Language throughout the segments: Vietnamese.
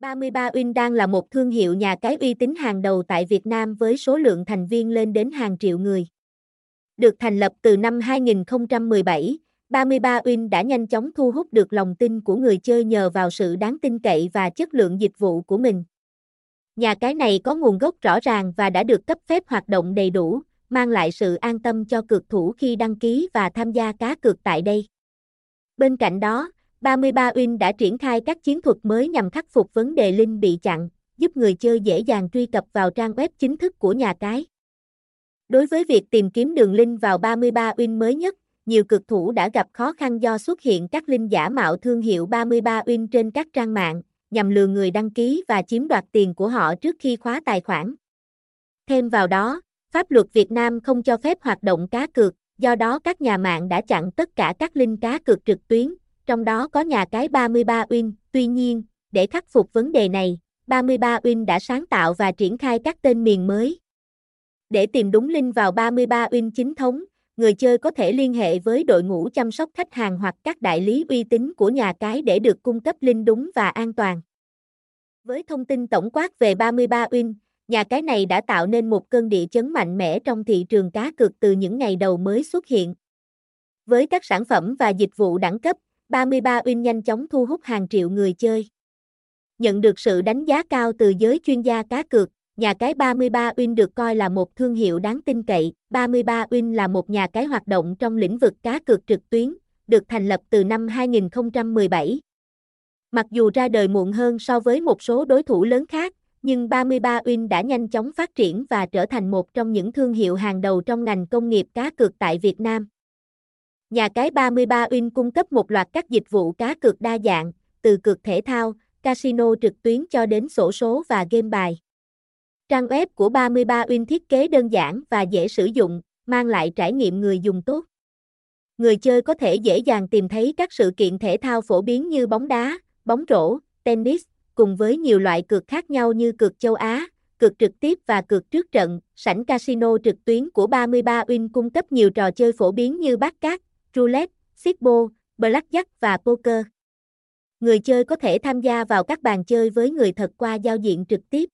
33 Win đang là một thương hiệu nhà cái uy tín hàng đầu tại Việt Nam với số lượng thành viên lên đến hàng triệu người. Được thành lập từ năm 2017, 33 Win đã nhanh chóng thu hút được lòng tin của người chơi nhờ vào sự đáng tin cậy và chất lượng dịch vụ của mình. Nhà cái này có nguồn gốc rõ ràng và đã được cấp phép hoạt động đầy đủ, mang lại sự an tâm cho cược thủ khi đăng ký và tham gia cá cược tại đây. Bên cạnh đó, 33 Win đã triển khai các chiến thuật mới nhằm khắc phục vấn đề link bị chặn, giúp người chơi dễ dàng truy cập vào trang web chính thức của nhà cái. Đối với việc tìm kiếm đường link vào 33 Win mới nhất, nhiều cực thủ đã gặp khó khăn do xuất hiện các link giả mạo thương hiệu 33 Win trên các trang mạng, nhằm lừa người đăng ký và chiếm đoạt tiền của họ trước khi khóa tài khoản. Thêm vào đó, pháp luật Việt Nam không cho phép hoạt động cá cược, do đó các nhà mạng đã chặn tất cả các link cá cược trực tuyến, trong đó có nhà cái 33 Win. Tuy nhiên, để khắc phục vấn đề này, 33 Win đã sáng tạo và triển khai các tên miền mới. Để tìm đúng link vào 33 Win chính thống, người chơi có thể liên hệ với đội ngũ chăm sóc khách hàng hoặc các đại lý uy tín của nhà cái để được cung cấp link đúng và an toàn. Với thông tin tổng quát về 33 Win, nhà cái này đã tạo nên một cơn địa chấn mạnh mẽ trong thị trường cá cược từ những ngày đầu mới xuất hiện. Với các sản phẩm và dịch vụ đẳng cấp, 33 Win nhanh chóng thu hút hàng triệu người chơi. Nhận được sự đánh giá cao từ giới chuyên gia cá cược, nhà cái 33 Win được coi là một thương hiệu đáng tin cậy. 33 Win là một nhà cái hoạt động trong lĩnh vực cá cược trực tuyến, được thành lập từ năm 2017. Mặc dù ra đời muộn hơn so với một số đối thủ lớn khác, nhưng 33 Win đã nhanh chóng phát triển và trở thành một trong những thương hiệu hàng đầu trong ngành công nghiệp cá cược tại Việt Nam. Nhà cái 33 Win cung cấp một loạt các dịch vụ cá cược đa dạng, từ cược thể thao, casino trực tuyến cho đến sổ số và game bài. Trang web của 33 Win thiết kế đơn giản và dễ sử dụng, mang lại trải nghiệm người dùng tốt. Người chơi có thể dễ dàng tìm thấy các sự kiện thể thao phổ biến như bóng đá, bóng rổ, tennis, cùng với nhiều loại cược khác nhau như cược châu Á, cược trực tiếp và cược trước trận. Sảnh casino trực tuyến của 33 Win cung cấp nhiều trò chơi phổ biến như bát cát, roulette, xippo, blackjack và poker. Người chơi có thể tham gia vào các bàn chơi với người thật qua giao diện trực tiếp.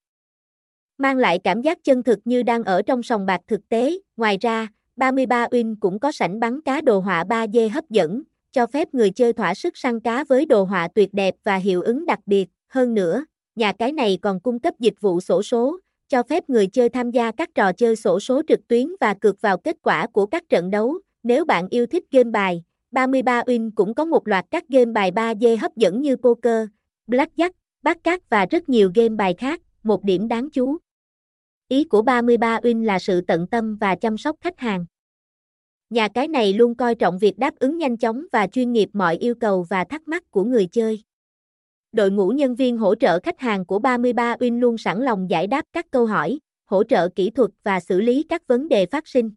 Mang lại cảm giác chân thực như đang ở trong sòng bạc thực tế. Ngoài ra, 33 Win cũng có sảnh bắn cá đồ họa 3D hấp dẫn, cho phép người chơi thỏa sức săn cá với đồ họa tuyệt đẹp và hiệu ứng đặc biệt. Hơn nữa, nhà cái này còn cung cấp dịch vụ sổ số, cho phép người chơi tham gia các trò chơi sổ số trực tuyến và cược vào kết quả của các trận đấu. Nếu bạn yêu thích game bài, 33 Win cũng có một loạt các game bài 3D hấp dẫn như poker, blackjack, bát cát và rất nhiều game bài khác, một điểm đáng chú. Ý của 33 Win là sự tận tâm và chăm sóc khách hàng. Nhà cái này luôn coi trọng việc đáp ứng nhanh chóng và chuyên nghiệp mọi yêu cầu và thắc mắc của người chơi. Đội ngũ nhân viên hỗ trợ khách hàng của 33 Win luôn sẵn lòng giải đáp các câu hỏi, hỗ trợ kỹ thuật và xử lý các vấn đề phát sinh.